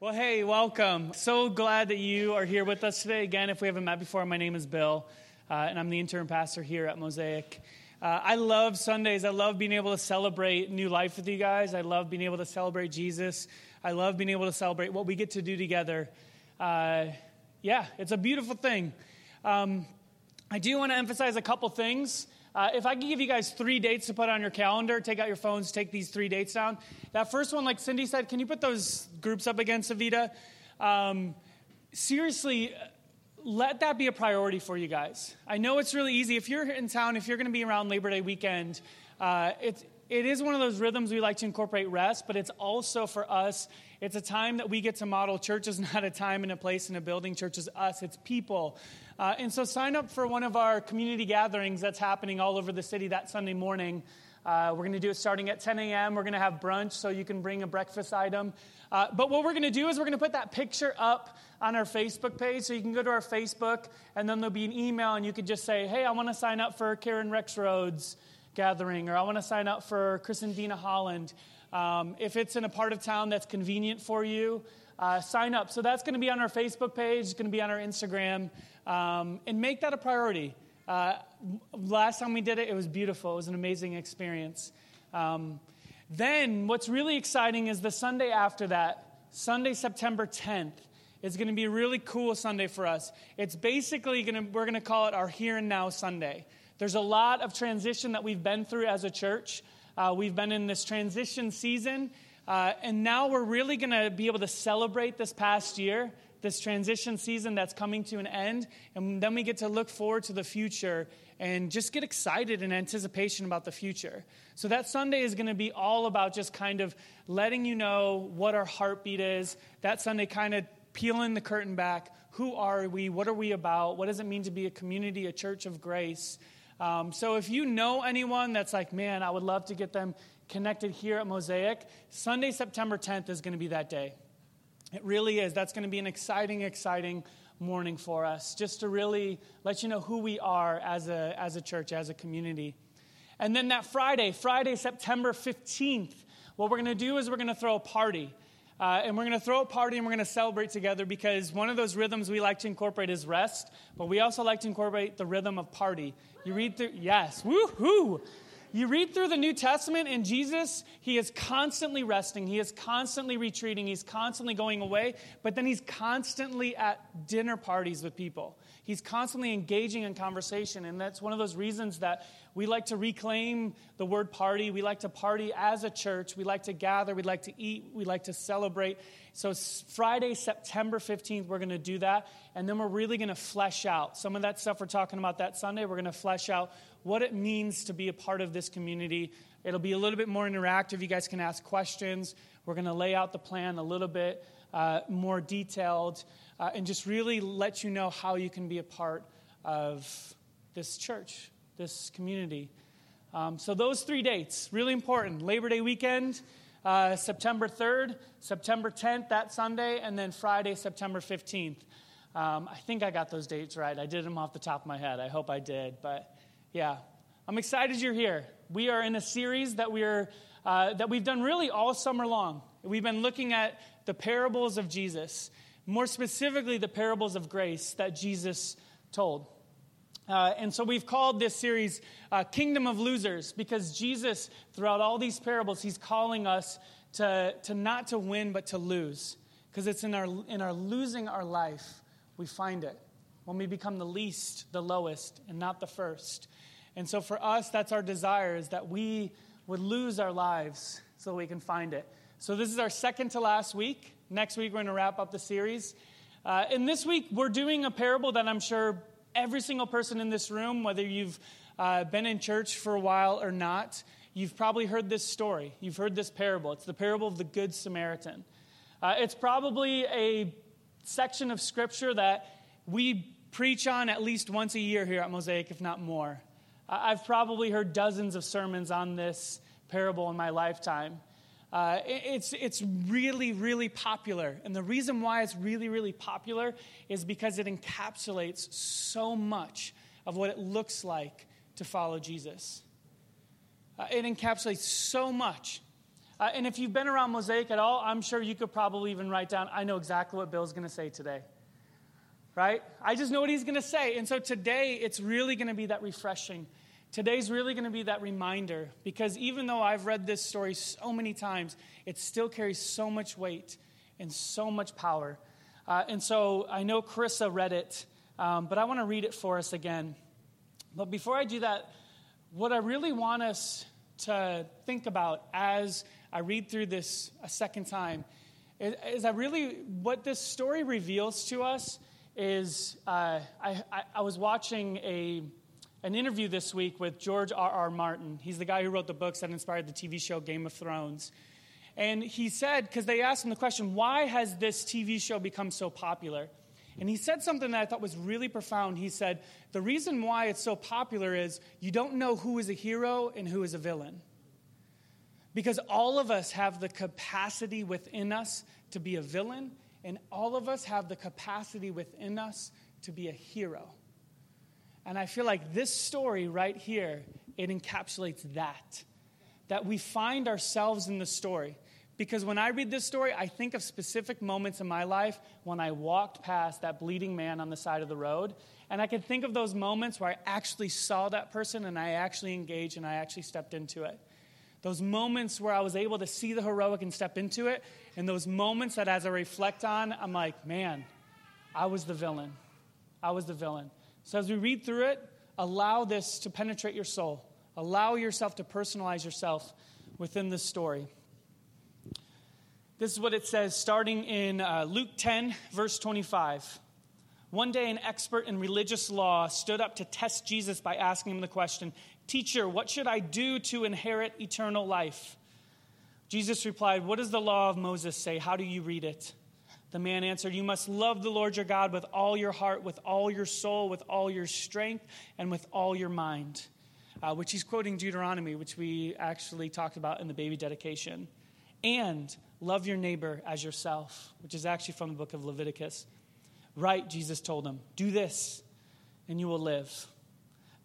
Well, hey, welcome. So glad that you are here with us today. Again, if we haven't met before, my name is Bill, uh, and I'm the interim pastor here at Mosaic. Uh, I love Sundays. I love being able to celebrate new life with you guys. I love being able to celebrate Jesus. I love being able to celebrate what we get to do together. Uh, yeah, it's a beautiful thing. Um, I do want to emphasize a couple things. Uh, if I could give you guys three dates to put on your calendar, take out your phones, take these three dates down. That first one, like Cindy said, can you put those groups up again, Savita? Um, seriously, let that be a priority for you guys. I know it's really easy. If you're in town, if you're going to be around Labor Day weekend, uh, it's, it is one of those rhythms we like to incorporate rest, but it's also for us, it's a time that we get to model. Church is not a time and a place in a building, church is us, it's people. Uh, and so sign up for one of our community gatherings that's happening all over the city that Sunday morning. Uh, we're going to do it starting at 10 a.m. We're going to have brunch so you can bring a breakfast item. Uh, but what we're going to do is we're going to put that picture up on our Facebook page. So you can go to our Facebook, and then there'll be an email, and you can just say, hey, I want to sign up for Karen Rexroad's gathering, or I want to sign up for Chris and Dina Holland. Um, if it's in a part of town that's convenient for you, uh, sign up. So that's going to be on our Facebook page, it's going to be on our Instagram um, and make that a priority. Uh, last time we did it, it was beautiful. It was an amazing experience. Um, then, what's really exciting is the Sunday after that, Sunday, September 10th, is going to be a really cool Sunday for us. It's basically going to, we're going to call it our Here and Now Sunday. There's a lot of transition that we've been through as a church. Uh, we've been in this transition season, uh, and now we're really going to be able to celebrate this past year this transition season that's coming to an end. And then we get to look forward to the future and just get excited in anticipation about the future. So that Sunday is going to be all about just kind of letting you know what our heartbeat is. That Sunday, kind of peeling the curtain back. Who are we? What are we about? What does it mean to be a community, a church of grace? Um, so if you know anyone that's like, man, I would love to get them connected here at Mosaic, Sunday, September 10th is going to be that day. It really is. That's going to be an exciting, exciting morning for us, just to really let you know who we are as a, as a church, as a community. And then that Friday, Friday, September 15th, what we're going to do is we're going to throw a party. Uh, and we're going to throw a party and we're going to celebrate together because one of those rhythms we like to incorporate is rest, but we also like to incorporate the rhythm of party. You read through, yes, woohoo! You read through the New Testament, and Jesus, he is constantly resting. He is constantly retreating. He's constantly going away, but then he's constantly at dinner parties with people. He's constantly engaging in conversation, and that's one of those reasons that we like to reclaim the word party. We like to party as a church. We like to gather. We like to eat. We like to celebrate. So, Friday, September 15th, we're going to do that. And then we're really going to flesh out some of that stuff we're talking about that Sunday. We're going to flesh out what it means to be a part of this community. It'll be a little bit more interactive. You guys can ask questions. We're going to lay out the plan a little bit uh, more detailed uh, and just really let you know how you can be a part of this church, this community. Um, so, those three dates, really important Labor Day weekend. Uh, September 3rd, September 10th, that Sunday, and then Friday, September 15th. Um, I think I got those dates right. I did them off the top of my head. I hope I did. But yeah, I'm excited you're here. We are in a series that we're uh, that we've done really all summer long. We've been looking at the parables of Jesus, more specifically the parables of grace that Jesus told. Uh, and so we've called this series uh, Kingdom of Losers because Jesus, throughout all these parables, he's calling us to, to not to win, but to lose. Because it's in our, in our losing our life, we find it. When we become the least, the lowest, and not the first. And so for us, that's our desire, is that we would lose our lives so we can find it. So this is our second to last week. Next week, we're going to wrap up the series. Uh, and this week, we're doing a parable that I'm sure every single person in this room, whether you've uh, been in church for a while or not, you've probably heard this story. You've heard this parable. It's the parable of the Good Samaritan. Uh, it's probably a section of scripture that we preach on at least once a year here at Mosaic, if not more. I've probably heard dozens of sermons on this parable in my lifetime. Uh, it's, it's really, really popular. And the reason why it's really, really popular is because it encapsulates so much of what it looks like to follow Jesus. Uh, it encapsulates so much. Uh, and if you've been around Mosaic at all, I'm sure you could probably even write down, I know exactly what Bill's going to say today. Right? I just know what he's going to say. And so today, it's really going to be that refreshing. Today's really going to be that reminder because even though I've read this story so many times, it still carries so much weight and so much power. Uh, and so I know Carissa read it, um, but I want to read it for us again. But before I do that, what I really want us to think about as I read through this a second time is, is I really, what this story reveals to us is uh, I, I, I, was watching a, an interview this week with George R. R. Martin. He's the guy who wrote the books that inspired the TV show Game of Thrones. And he said, because they asked him the question, why has this TV show become so popular? And he said something that I thought was really profound. He said, The reason why it's so popular is you don't know who is a hero and who is a villain. Because all of us have the capacity within us to be a villain, and all of us have the capacity within us to be a hero. And I feel like this story right here, it encapsulates that. That we find ourselves in the story. Because when I read this story, I think of specific moments in my life when I walked past that bleeding man on the side of the road. And I can think of those moments where I actually saw that person and I actually engaged and I actually stepped into it. Those moments where I was able to see the heroic and step into it. And those moments that as I reflect on, I'm like, man, I was the villain. I was the villain. So as we read through it, allow this to penetrate your soul. Allow yourself to personalize yourself within this story. This is what it says starting in uh, Luke 10, verse 25. One day, an expert in religious law stood up to test Jesus by asking him the question Teacher, what should I do to inherit eternal life? Jesus replied, What does the law of Moses say? How do you read it? The man answered, You must love the Lord your God with all your heart, with all your soul, with all your strength, and with all your mind. Uh, which he's quoting Deuteronomy, which we actually talked about in the baby dedication. And Love your neighbor as yourself, which is actually from the book of Leviticus. Right, Jesus told him, do this and you will live.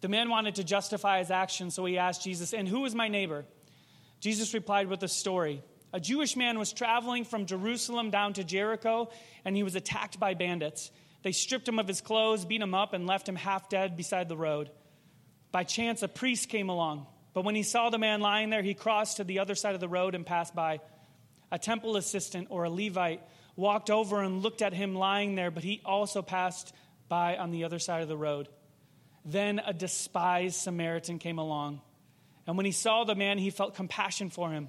The man wanted to justify his action, so he asked Jesus, And who is my neighbor? Jesus replied with a story. A Jewish man was traveling from Jerusalem down to Jericho, and he was attacked by bandits. They stripped him of his clothes, beat him up, and left him half dead beside the road. By chance, a priest came along, but when he saw the man lying there, he crossed to the other side of the road and passed by a temple assistant or a Levite walked over and looked at him lying there, but he also passed by on the other side of the road. Then a despised Samaritan came along. And when he saw the man, he felt compassion for him.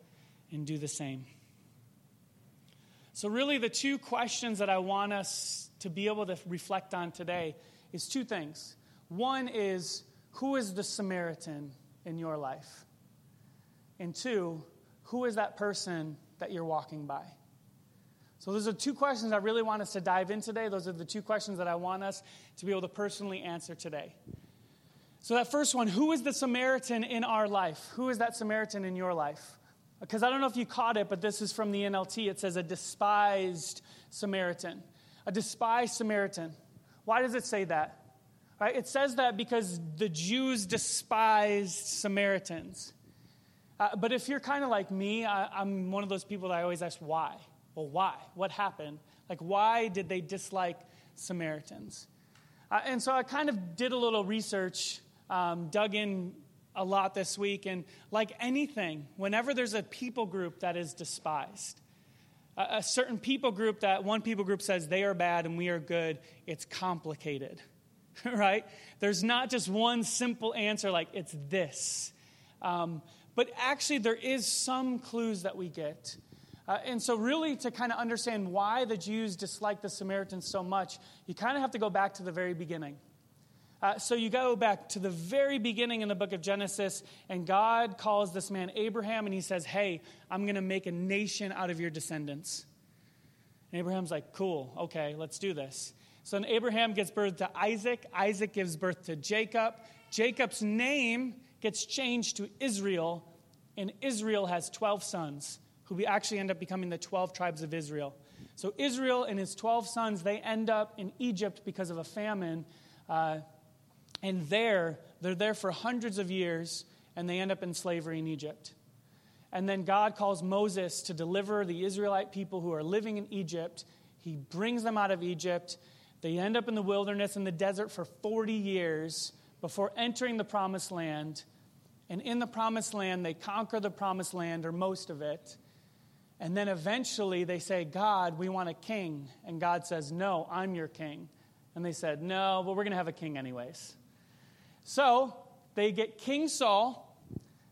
and do the same. So, really, the two questions that I want us to be able to reflect on today is two things. One is, Who is the Samaritan in your life? And two, who is that person that you're walking by? So, those are two questions I really want us to dive in today. Those are the two questions that I want us to be able to personally answer today. So, that first one who is the Samaritan in our life? Who is that Samaritan in your life? Because I don't know if you caught it, but this is from the NLT. It says a despised Samaritan. A despised Samaritan. Why does it say that? Right? It says that because the Jews despised Samaritans. Uh, but if you're kind of like me, I, I'm one of those people that I always ask why. Well, why? What happened? Like, why did they dislike Samaritans? Uh, and so I kind of did a little research, um, dug in a lot this week, and like anything, whenever there's a people group that is despised, a, a certain people group that one people group says they are bad and we are good, it's complicated, right? There's not just one simple answer like it's this. Um, but actually, there is some clues that we get. Uh, and so, really, to kind of understand why the Jews disliked the Samaritans so much, you kind of have to go back to the very beginning. Uh, so you go back to the very beginning in the book of Genesis, and God calls this man Abraham, and he says, Hey, I'm going to make a nation out of your descendants. And Abraham's like, Cool, okay, let's do this. So then Abraham gives birth to Isaac. Isaac gives birth to Jacob. Jacob's name gets changed to Israel, and Israel has 12 sons who actually end up becoming the 12 tribes of Israel. So Israel and his 12 sons, they end up in Egypt because of a famine. Uh, and there, they're there for hundreds of years, and they end up in slavery in Egypt. And then God calls Moses to deliver the Israelite people who are living in Egypt. He brings them out of Egypt. They end up in the wilderness in the desert for 40 years before entering the promised land. And in the promised land, they conquer the promised land, or most of it. And then eventually they say, God, we want a king. And God says, No, I'm your king. And they said, No, but we're going to have a king anyways. So they get King Saul.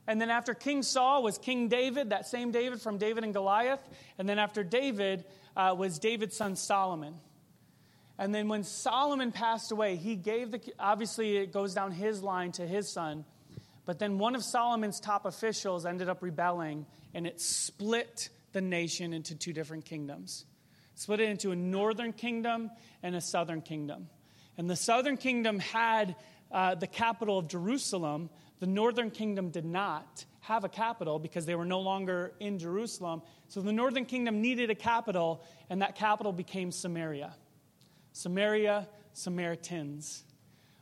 And then after King Saul was King David, that same David from David and Goliath. And then after David uh, was David's son Solomon. And then when Solomon passed away, he gave the, obviously it goes down his line to his son. But then one of Solomon's top officials ended up rebelling, and it split the nation into two different kingdoms. Split it into a northern kingdom and a southern kingdom. And the southern kingdom had uh, the capital of Jerusalem. The northern kingdom did not have a capital because they were no longer in Jerusalem. So the northern kingdom needed a capital, and that capital became Samaria. Samaria, Samaritans,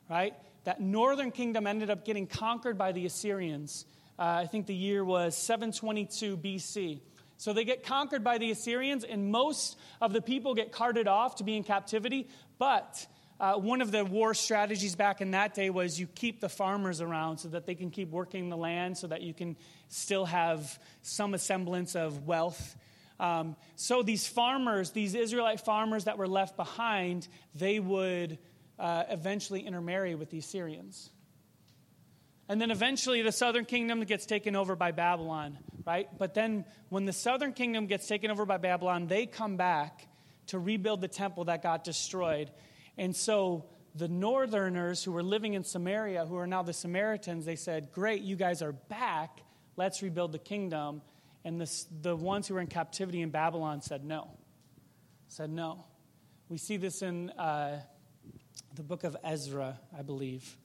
right? That northern kingdom ended up getting conquered by the Assyrians. Uh, I think the year was 722 BC. So they get conquered by the Assyrians, and most of the people get carted off to be in captivity. But uh, one of the war strategies back in that day was you keep the farmers around so that they can keep working the land, so that you can still have some semblance of wealth um, so these farmers, these Israelite farmers that were left behind, they would uh, eventually intermarry with the Assyrians. And then eventually the southern kingdom gets taken over by Babylon, right? But then when the southern kingdom gets taken over by Babylon, they come back to rebuild the temple that got destroyed. And so the northerners who were living in Samaria, who are now the Samaritans, they said, Great, you guys are back. Let's rebuild the kingdom. And the the ones who were in captivity in Babylon said no. Said no. We see this in uh, the book of Ezra, I believe.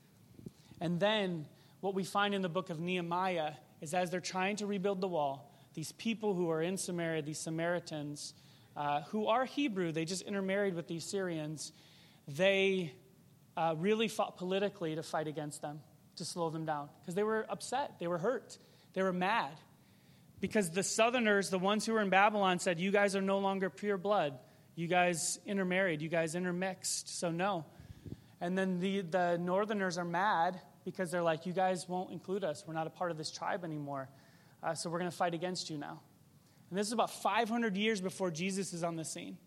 And then what we find in the book of Nehemiah is as they're trying to rebuild the wall, these people who are in Samaria, these Samaritans, uh, who are Hebrew, they just intermarried with these Assyrians, they uh, really fought politically to fight against them, to slow them down, because they were upset, they were hurt, they were mad. Because the southerners, the ones who were in Babylon, said, You guys are no longer pure blood. You guys intermarried. You guys intermixed. So, no. And then the, the northerners are mad because they're like, You guys won't include us. We're not a part of this tribe anymore. Uh, so, we're going to fight against you now. And this is about 500 years before Jesus is on the scene.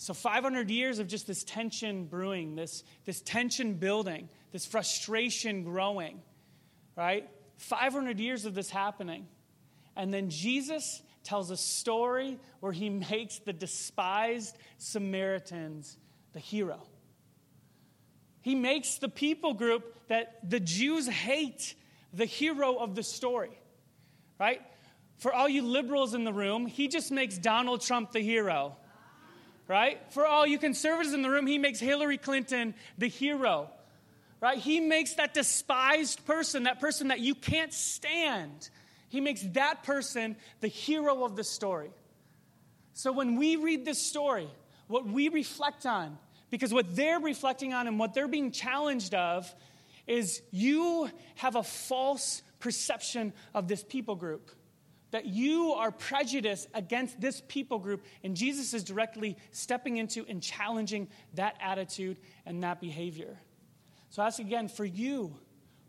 So, 500 years of just this tension brewing, this, this tension building, this frustration growing, right? 500 years of this happening. And then Jesus tells a story where he makes the despised Samaritans the hero. He makes the people group that the Jews hate the hero of the story, right? For all you liberals in the room, he just makes Donald Trump the hero, right? For all you conservatives in the room, he makes Hillary Clinton the hero, right? He makes that despised person, that person that you can't stand, he makes that person the hero of the story. So when we read this story, what we reflect on, because what they're reflecting on and what they're being challenged of is you have a false perception of this people group. That you are prejudiced against this people group, and Jesus is directly stepping into and challenging that attitude and that behavior. So, I ask again for you,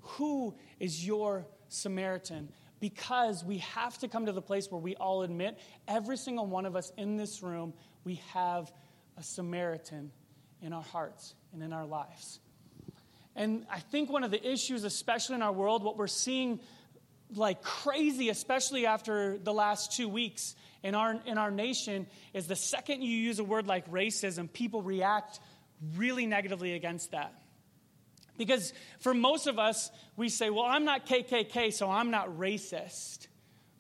who is your Samaritan? because we have to come to the place where we all admit, every single one of us in this room, we have a Samaritan in our hearts and in our lives. And I think one of the issues, especially in our world, what we're seeing like crazy, especially after the last two weeks in our, in our nation, is the second you use a word like racism, people react really negatively against that. Because for most of us, we say, well, I'm not KKK, so I'm not racist,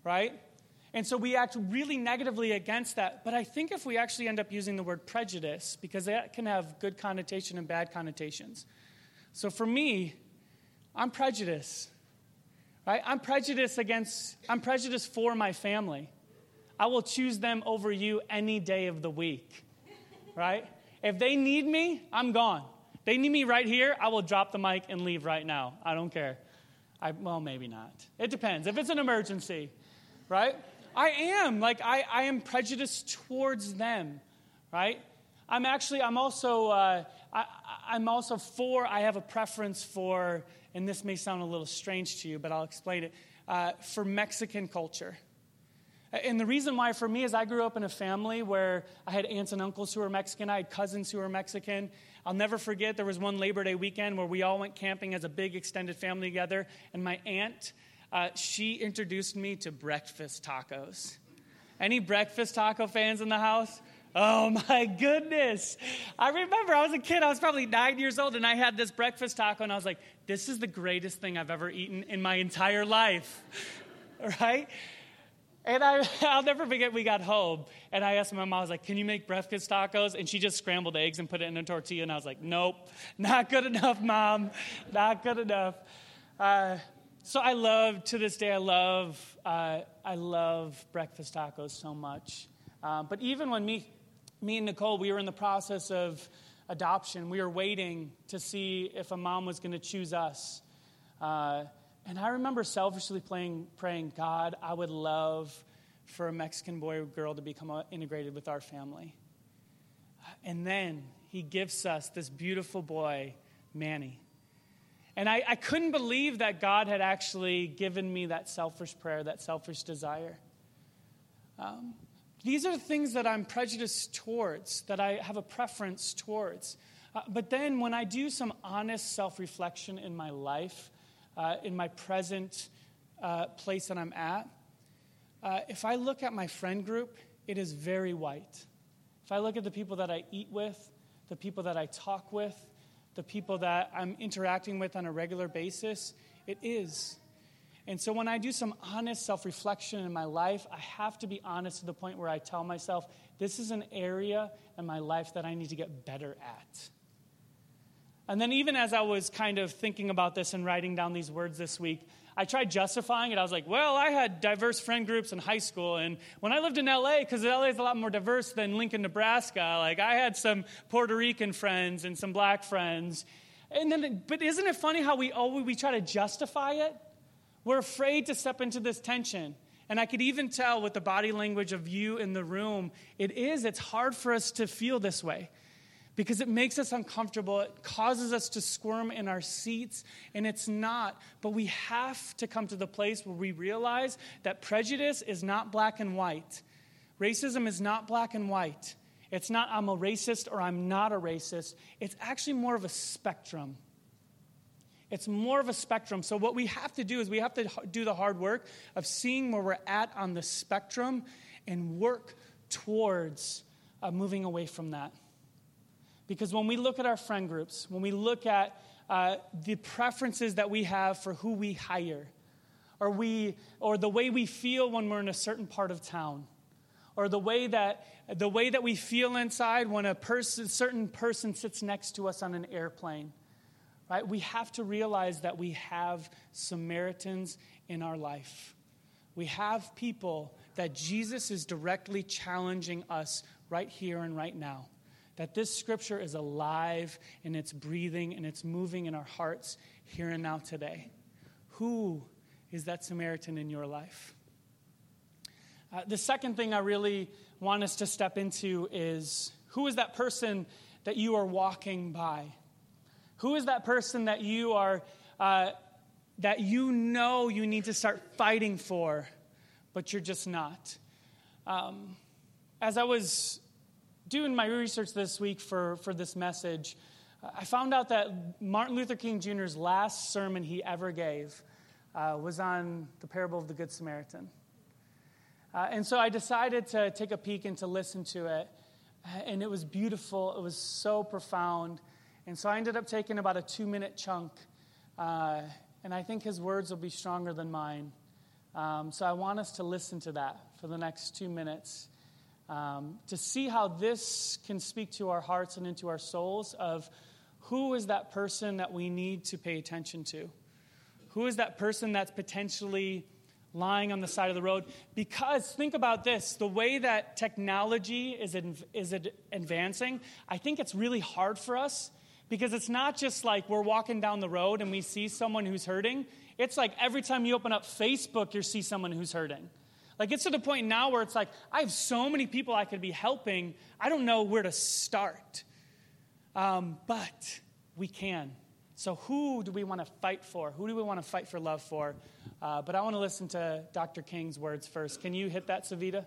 right? And so we act really negatively against that. But I think if we actually end up using the word prejudice, because that can have good connotation and bad connotations. So for me, I'm prejudiced, right? I'm prejudiced against, I'm prejudiced for my family. I will choose them over you any day of the week, right? If they need me, I'm gone. They need me right here, I will drop the mic and leave right now. I don't care. I, well, maybe not. It depends. If it's an emergency, right? I am. Like, I, I am prejudiced towards them, right? I'm actually, I'm also, uh, I, I'm also for, I have a preference for, and this may sound a little strange to you, but I'll explain it, uh, for Mexican culture. And the reason why for me is I grew up in a family where I had aunts and uncles who were Mexican, I had cousins who were Mexican. I'll never forget there was one Labor Day weekend where we all went camping as a big extended family together, and my aunt, uh, she introduced me to breakfast tacos. Any breakfast taco fans in the house? Oh my goodness. I remember I was a kid, I was probably nine years old, and I had this breakfast taco, and I was like, this is the greatest thing I've ever eaten in my entire life. right? And I, I'll never forget, we got home, and I asked my mom, I was like, can you make breakfast tacos? And she just scrambled eggs and put it in a tortilla, and I was like, nope, not good enough, mom, not good enough. Uh, so I love, to this day, I love, uh, I love breakfast tacos so much. Uh, but even when me, me and Nicole, we were in the process of adoption, we were waiting to see if a mom was going to choose us. Uh, and I remember selfishly playing, praying, God, I would love for a Mexican boy or girl to become uh, integrated with our family. And then he gives us this beautiful boy, Manny. And I, I couldn't believe that God had actually given me that selfish prayer, that selfish desire. Um, these are things that I'm prejudiced towards, that I have a preference towards. Uh, but then when I do some honest self reflection in my life, uh, in my present uh, place that I'm at, uh, if I look at my friend group, it is very white. If I look at the people that I eat with, the people that I talk with, the people that I'm interacting with on a regular basis, it is. And so when I do some honest self reflection in my life, I have to be honest to the point where I tell myself, this is an area in my life that I need to get better at. And then, even as I was kind of thinking about this and writing down these words this week, I tried justifying it. I was like, well, I had diverse friend groups in high school. And when I lived in LA, because LA is a lot more diverse than Lincoln, Nebraska, like I had some Puerto Rican friends and some black friends. And then, but isn't it funny how we always we try to justify it? We're afraid to step into this tension. And I could even tell with the body language of you in the room, it is, it's hard for us to feel this way because it makes us uncomfortable. It causes us to squirm in our seats, and it's not. But we have to come to the place where we realize that prejudice is not black and white. Racism is not black and white. It's not I'm a racist or I'm not a racist. It's actually more of a spectrum. It's more of a spectrum. So, what we have to do is we have to do the hard work of seeing where we're at on the spectrum and work towards uh, moving away from that. Because when we look at our friend groups, when we look at uh, the preferences that we have for who we hire, or, we, or the way we feel when we're in a certain part of town, or the way that, the way that we feel inside when a person, certain person sits next to us on an airplane, right? We have to realize that we have Samaritans in our life. We have people that Jesus is directly challenging us right here and right now that this scripture is alive and it's breathing and it's moving in our hearts here and now today. Who is that Samaritan in your life? Uh, the second thing I really want us to step into is who is that person that you are walking by? Who is that person that you are, uh, that you know you need to start fighting for, but you're just not? Um, as I was doing my research this week for, for this message, I found out that Martin Luther King Jr.'s last sermon he ever gave uh, was on the parable of the Good Samaritan. Uh, and so I decided to take a peek and to listen to it. And it was beautiful, it was so profound. And so I ended up taking about a two minute chunk. Uh, and I think his words will be stronger than mine. Um, so I want us to listen to that for the next two minutes um, to see how this can speak to our hearts and into our souls of who is that person that we need to pay attention to? Who is that person that's potentially lying on the side of the road? Because think about this the way that technology is, is advancing, I think it's really hard for us because it's not just like we're walking down the road and we see someone who's hurting. It's like every time you open up Facebook, you see someone who's hurting. Like it's to the point now where it's like, I have so many people I could be helping, I don't know where to start. Um, but we can. So, who do we want to fight for? Who do we want to fight for love for? Uh, but I want to listen to Dr. King's words first. Can you hit that, Savita?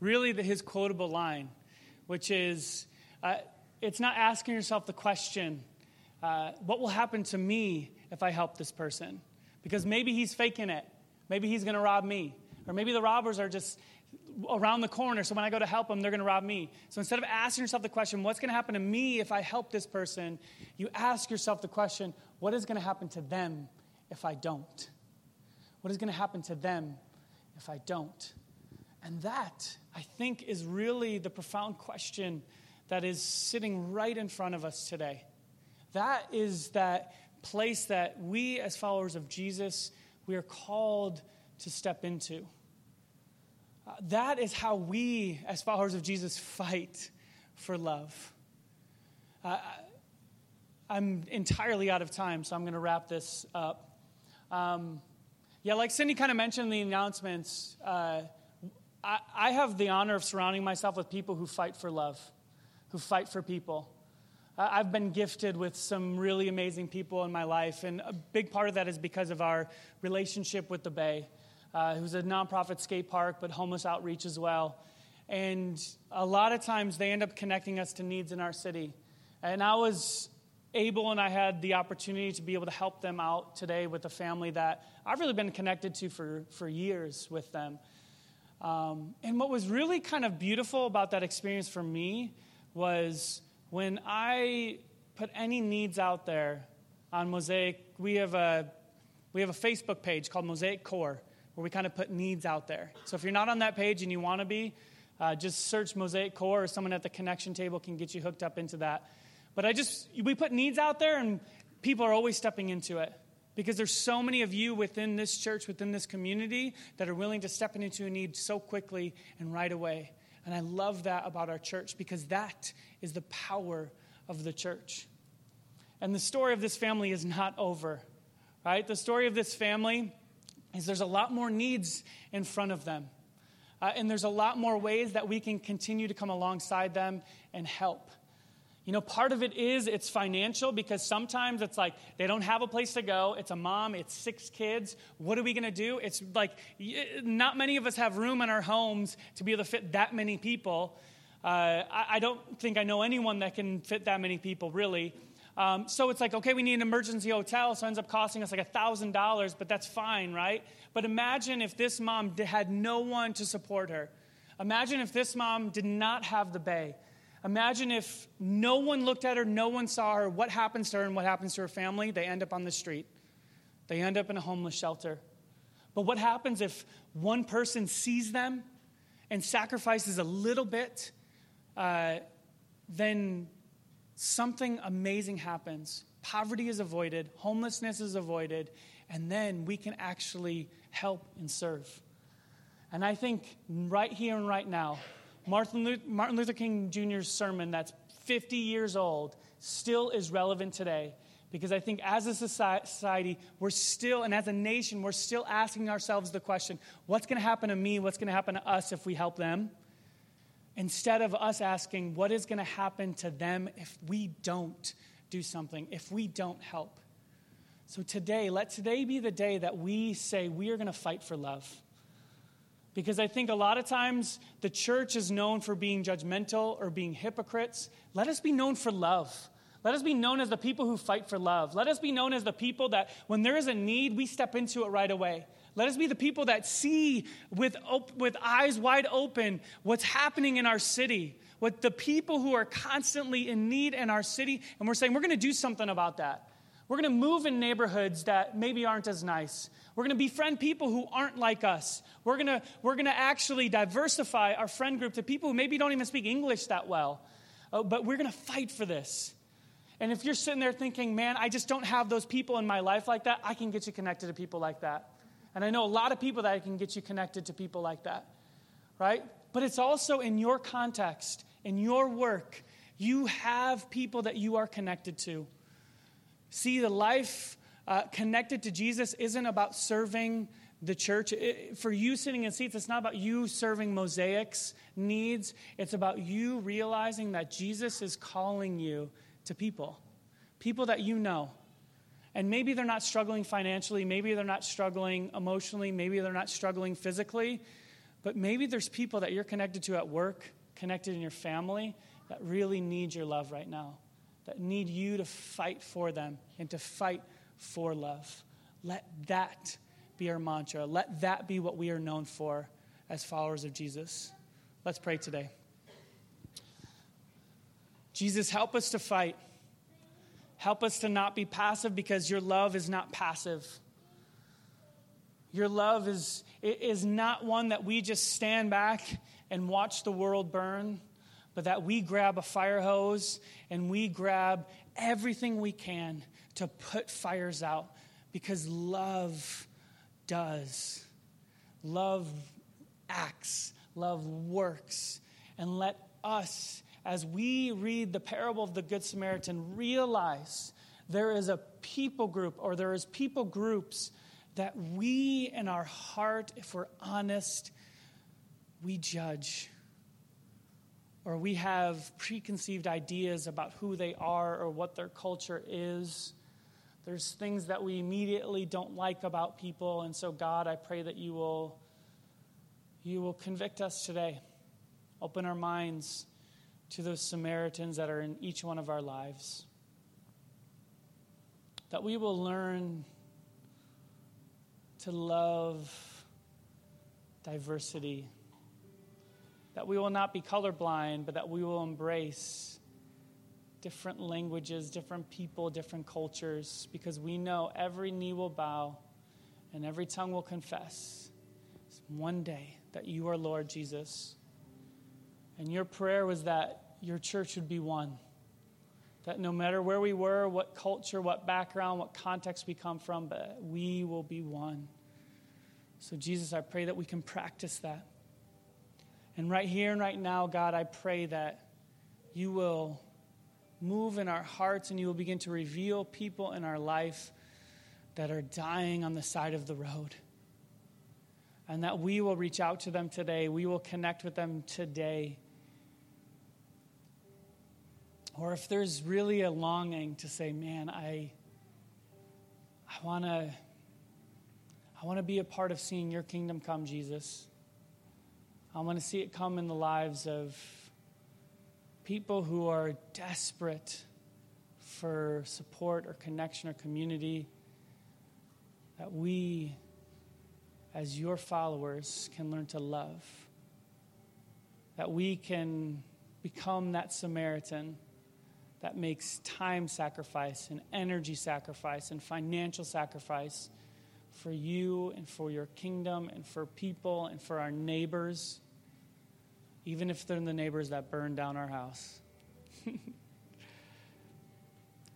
Really the, his quotable line, which is uh, it's not asking yourself the question, uh, what will happen to me if I help this person? Because maybe he's faking it. Maybe he's going to rob me. Or maybe the robbers are just around the corner, so when I go to help them, they're going to rob me. So instead of asking yourself the question, what's going to happen to me if I help this person, you ask yourself the question, what is going to happen to them if I don't? What is going to happen to them if I don't? And that, I think, is really the profound question that is sitting right in front of us today. That is that place that we, as followers of Jesus, we are called to step into. Uh, that is how we, as followers of Jesus, fight for love. Uh, I'm entirely out of time, so I'm going to wrap this up. Um, yeah, like Cindy kind of mentioned in the announcements, uh, I, I have the honor of surrounding myself with people who fight for love, who fight for people. I've been gifted with some really amazing people in my life, and a big part of that is because of our relationship with the Bay, uh, who's a nonprofit skate park, but homeless outreach as well. And a lot of times they end up connecting us to needs in our city. And I was able and I had the opportunity to be able to help them out today with a family that I've really been connected to for, for years with them. Um, and what was really kind of beautiful about that experience for me was when I put any needs out there on Mosaic, we have a, we have a Facebook page called Mosaic Core where we kind of put needs out there. So if you're not on that page and you want to be, uh, just search Mosaic Core or someone at the connection table can get you hooked up into that. But I just, we put needs out there and people are always stepping into it because there's so many of you within this church, within this community that are willing to step into a need so quickly and right away. And I love that about our church because that is the power of the church. And the story of this family is not over, right? The story of this family is there's a lot more needs in front of them. Uh, and there's a lot more ways that we can continue to come alongside them and help. You know, part of it is it's financial because sometimes it's like they don't have a place to go. It's a mom, it's six kids. What are we going to do? It's like not many of us have room in our homes to be able to fit that many people. Uh, I, I, don't think I know anyone that can fit that many people, really. Um, so it's like, okay, we need an emergency hotel, so it ends up costing us like $1,000, but that's fine, right? But imagine if this mom had no one to support her. Imagine if this mom did not have the bay. Imagine if no one looked at her, no one saw her. What happens to her and what happens to her family? They end up on the street, they end up in a homeless shelter. But what happens if one person sees them and sacrifices a little bit? Uh, then something amazing happens. Poverty is avoided, homelessness is avoided, and then we can actually help and serve. And I think right here and right now, Martin Luther King Jr.'s sermon that's 50 years old still is relevant today because I think as a society, we're still, and as a nation, we're still asking ourselves the question what's going to happen to me? What's going to happen to us if we help them? Instead of us asking, what is going to happen to them if we don't do something, if we don't help? So today, let today be the day that we say we are going to fight for love. Because I think a lot of times the church is known for being judgmental or being hypocrites. Let us be known for love. Let us be known as the people who fight for love. Let us be known as the people that when there is a need, we step into it right away. Let us be the people that see with, op- with eyes wide open what's happening in our city, with the people who are constantly in need in our city, and we're saying we're going to do something about that. We're going to move in neighborhoods that maybe aren't as nice. We're going to befriend people who aren't like us. We're going to, we're going to actually diversify our friend group to people who maybe don't even speak English that well. Uh, but we're going to fight for this. And if you're sitting there thinking, man, I just don't have those people in my life like that, I can get you connected to people like that. And I know a lot of people that I can get you connected to people like that, right? But it's also in your context, in your work, you have people that you are connected to. See, the life uh, connected to Jesus isn't about serving the church. It, for you sitting in seats, it's not about you serving Mosaic's needs. It's about you realizing that Jesus is calling you to people, people that you know. And maybe they're not struggling financially, maybe they're not struggling emotionally, maybe they're not struggling physically, but maybe there's people that you're connected to at work, connected in your family, that really need your love right now, that need you to fight for them and to fight for love. Let that be our mantra. Let that be what we are known for as followers of Jesus. Let's pray today. Jesus, help us to fight. Help us to not be passive because your love is not passive. Your love is, is not one that we just stand back and watch the world burn, but that we grab a fire hose and we grab everything we can to put fires out because love does. Love acts, love works. And let us, as we read the parable of the Good Samaritan, realize there is a people group or there is people groups that we in our heart, if we're honest, we judge or we have preconceived ideas about who they are or what their culture is. There's things that we immediately don't like about people, and so God, I pray that you will you will convict us today. Open our minds to those Samaritans that are in each one of our lives. That we will learn to love diversity. that we will not be colorblind, but that we will embrace different languages, different people, different cultures, because we know every knee will bow and every tongue will confess one day that you are Lord Jesus. And your prayer was that your church would be one. That no matter where we were, what culture, what background, what context we come from, but we will be one. So, Jesus, I pray that we can practice that. And right here and right now, God, I pray that you will move in our hearts and you will begin to reveal people in our life that are dying on the side of the road. And that we will reach out to them today. We will connect with them today. Or if there's really a longing to say, man, I, I want to I want to be a part of seeing your kingdom come, Jesus. I want to see it come in the lives of people who are desperate for support or connection or community. That we, as your followers, can learn to love. That we can become that Samaritan that makes time sacrifice and energy sacrifice and financial sacrifice for you and for your kingdom and for people and for our neighbors, even if they're the neighbors that burn down our house.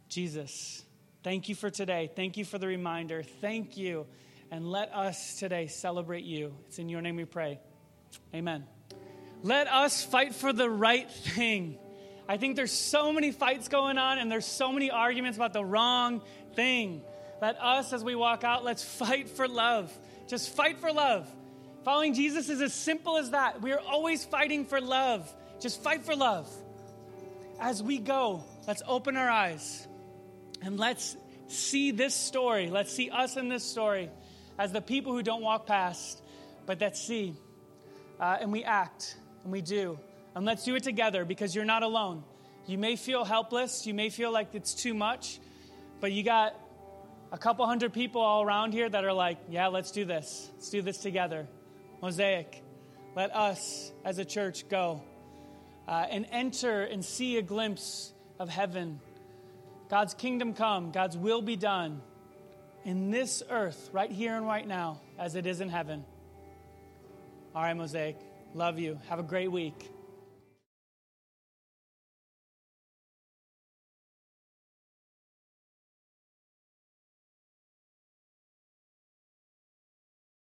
Jesus, thank you for today. Thank you for the reminder. Thank you. And let us today celebrate you. It's in your name we pray. Amen. Let us fight for the right thing. I think there's so many fights going on and there's so many arguments about the wrong thing. Let us, as we walk out, let's fight for love. Just fight for love. Following Jesus is as simple as that. We are always fighting for love. Just fight for love. As we go, let's open our eyes and let's see this story. Let's see us in this story as the people who don't walk past, but that see. Uh, and we act and we do. And let's do it together because you're not alone. You may feel helpless, you may feel like it's too much, but you got a couple hundred people all around here that are like, yeah, let's do this. Let's do this together. Mosaic, let us as a church go uh, and enter and see a glimpse of heaven. God's kingdom come, God's will be done in this earth, right here and right now, as it is in heaven. All right, Mosaic, love you. Have a great week.